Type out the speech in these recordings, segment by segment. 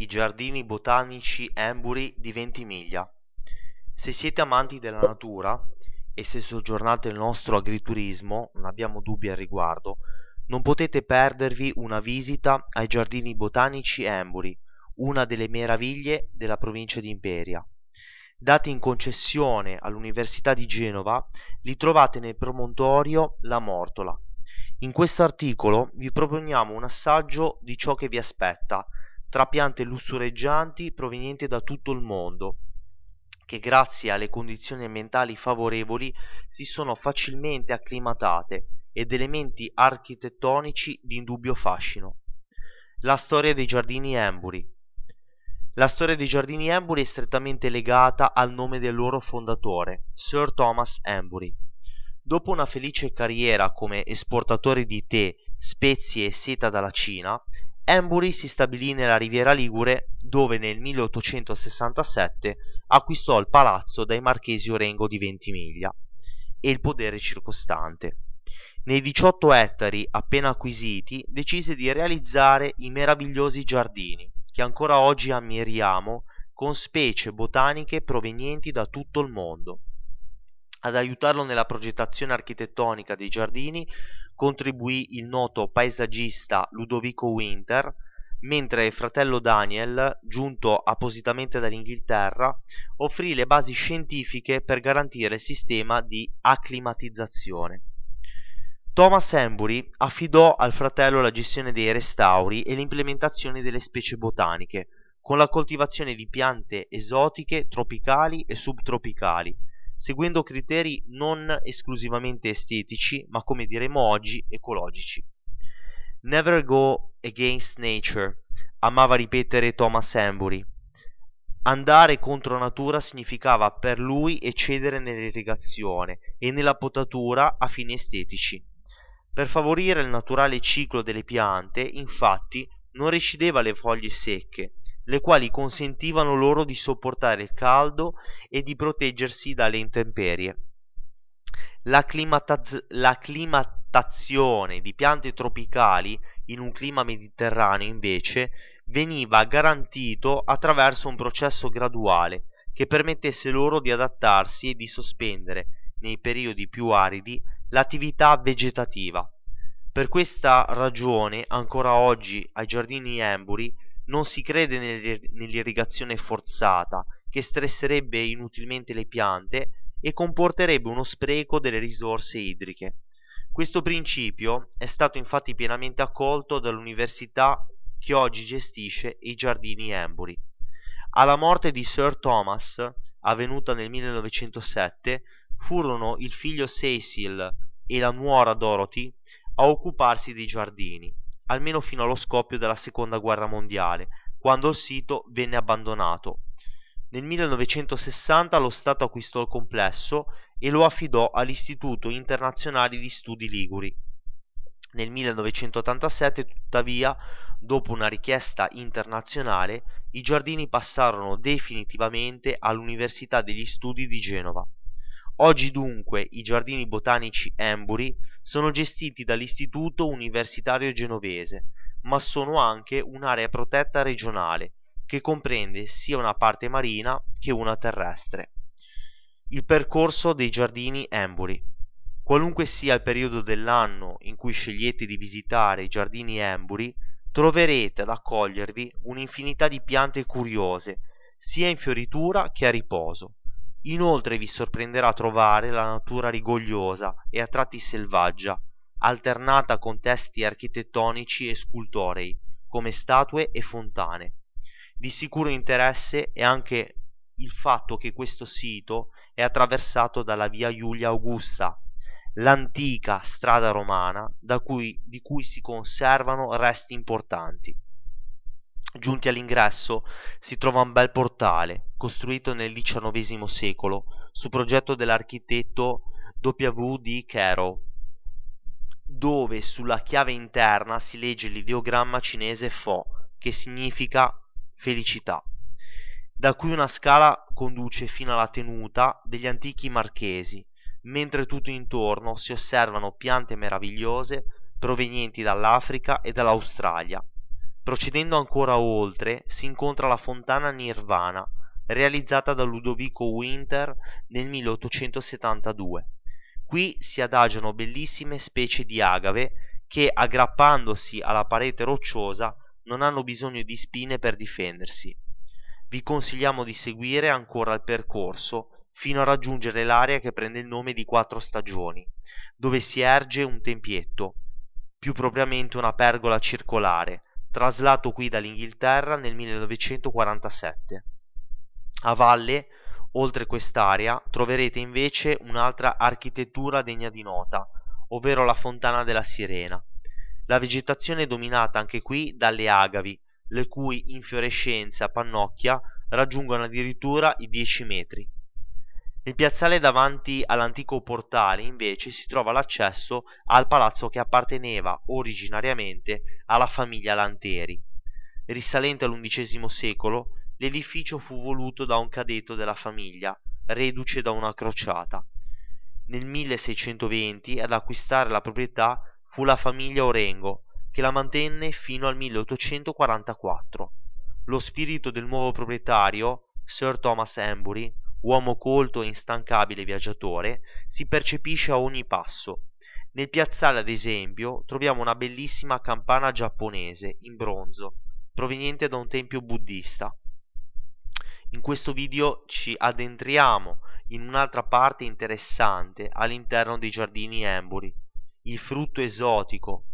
i giardini botanici Embury di Ventimiglia. Se siete amanti della natura e se soggiornate nel nostro agriturismo, non abbiamo dubbi al riguardo, non potete perdervi una visita ai giardini botanici Embury, una delle meraviglie della provincia di Imperia. Dati in concessione all'Università di Genova, li trovate nel promontorio La Mortola. In questo articolo vi proponiamo un assaggio di ciò che vi aspetta tra piante lussureggianti provenienti da tutto il mondo, che grazie alle condizioni ambientali favorevoli si sono facilmente acclimatate ed elementi architettonici di indubbio fascino. La storia dei giardini Embury. La storia dei giardini Embury è strettamente legata al nome del loro fondatore, Sir Thomas Embury. Dopo una felice carriera come esportatore di tè, spezie e seta dalla Cina, Embury si stabilì nella Riviera Ligure dove nel 1867 acquistò il palazzo dai marchesi Orengo di Ventimiglia e il podere circostante. Nei 18 ettari appena acquisiti decise di realizzare i meravigliosi giardini che ancora oggi ammiriamo con specie botaniche provenienti da tutto il mondo. Ad aiutarlo nella progettazione architettonica dei giardini contribuì il noto paesaggista Ludovico Winter, mentre il fratello Daniel, giunto appositamente dall'Inghilterra, offrì le basi scientifiche per garantire il sistema di acclimatizzazione. Thomas Embury affidò al fratello la gestione dei restauri e l'implementazione delle specie botaniche, con la coltivazione di piante esotiche, tropicali e subtropicali, seguendo criteri non esclusivamente estetici, ma come diremo oggi ecologici. Never go against nature, amava ripetere Thomas Embury. Andare contro natura significava per lui eccedere nell'irrigazione e nella potatura a fini estetici. Per favorire il naturale ciclo delle piante, infatti, non recideva le foglie secche, le quali consentivano loro di sopportare il caldo e di proteggersi dalle intemperie. L'acclimataz- l'acclimatazione di piante tropicali in un clima mediterraneo, invece, veniva garantito attraverso un processo graduale che permettesse loro di adattarsi e di sospendere, nei periodi più aridi, l'attività vegetativa. Per questa ragione, ancora oggi ai giardini Embury non si crede nell'irrigazione forzata, che stresserebbe inutilmente le piante e comporterebbe uno spreco delle risorse idriche. Questo principio è stato infatti pienamente accolto dall'università che oggi gestisce i giardini Embury. Alla morte di Sir Thomas, avvenuta nel 1907, furono il figlio Cecil e la nuora Dorothy a occuparsi dei giardini almeno fino allo scoppio della seconda guerra mondiale, quando il sito venne abbandonato. Nel 1960 lo Stato acquistò il complesso e lo affidò all'Istituto Internazionale di Studi Liguri. Nel 1987, tuttavia, dopo una richiesta internazionale, i giardini passarono definitivamente all'Università degli Studi di Genova. Oggi dunque i giardini botanici Embury sono gestiti dall'Istituto Universitario Genovese, ma sono anche un'area protetta regionale che comprende sia una parte marina che una terrestre. Il percorso dei giardini Embury. Qualunque sia il periodo dell'anno in cui scegliete di visitare i giardini Embury, troverete ad accogliervi un'infinità di piante curiose, sia in fioritura che a riposo Inoltre vi sorprenderà trovare la natura rigogliosa e a tratti selvaggia, alternata con testi architettonici e scultorei, come statue e fontane. Di sicuro interesse è anche il fatto che questo sito è attraversato dalla via Iulia Augusta, l'antica strada romana cui, di cui si conservano resti importanti. Giunti all'ingresso si trova un bel portale, costruito nel XIX secolo, su progetto dell'architetto W. D. Carroll, dove sulla chiave interna si legge l'ideogramma cinese Fo, che significa felicità, da cui una scala conduce fino alla tenuta degli antichi marchesi, mentre tutto intorno si osservano piante meravigliose provenienti dall'Africa e dall'Australia Procedendo ancora oltre si incontra la fontana Nirvana, realizzata da Ludovico Winter nel 1872. Qui si adagiano bellissime specie di agave che, aggrappandosi alla parete rocciosa, non hanno bisogno di spine per difendersi. Vi consigliamo di seguire ancora il percorso fino a raggiungere l'area che prende il nome di Quattro Stagioni, dove si erge un tempietto, più propriamente una pergola circolare, traslato qui dall'Inghilterra nel 1947. A valle, oltre quest'area, troverete invece un'altra architettura degna di nota, ovvero la Fontana della Sirena. La vegetazione è dominata anche qui dalle agavi, le cui infiorescenze a pannocchia raggiungono addirittura i 10 metri. Nel piazzale davanti all'antico portale invece si trova l'accesso al palazzo che apparteneva originariamente alla famiglia Lanteri. Risalente all'undicesimo secolo, l'edificio fu voluto da un cadetto della famiglia, reduce da una crociata. Nel 1620 ad acquistare la proprietà fu la famiglia Orengo, che la mantenne fino al 1844. Lo spirito del nuovo proprietario, Sir Thomas Embury, uomo colto e instancabile viaggiatore, si percepisce a ogni passo. Nel piazzale, ad esempio, troviamo una bellissima campana giapponese in bronzo, proveniente da un tempio buddista. In questo video ci addentriamo in un'altra parte interessante all'interno dei giardini Embury, il frutto esotico.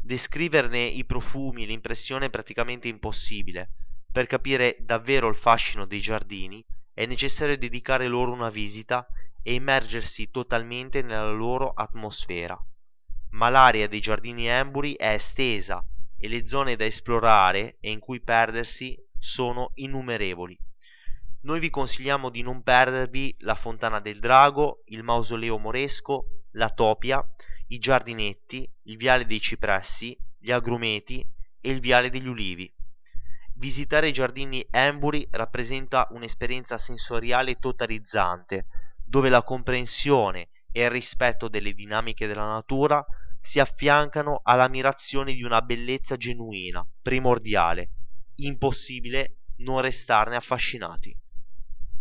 Descriverne i profumi l'impressione è praticamente impossibile. Per capire davvero il fascino dei giardini è necessario dedicare loro una visita e immergersi totalmente nella loro atmosfera. Ma l'area dei giardini Embury è estesa e le zone da esplorare e in cui perdersi sono innumerevoli. Noi vi consigliamo di non perdervi la Fontana del Drago, il Mausoleo Moresco, la Topia, i Giardinetti, il Viale dei Cipressi, gli Agrumeti e il Viale degli Ulivi. Visitare i giardini Embury rappresenta un'esperienza sensoriale totalizzante, dove la comprensione e il rispetto delle dinamiche della natura si affiancano all'ammirazione di una bellezza genuina, primordiale, impossibile non restarne affascinati.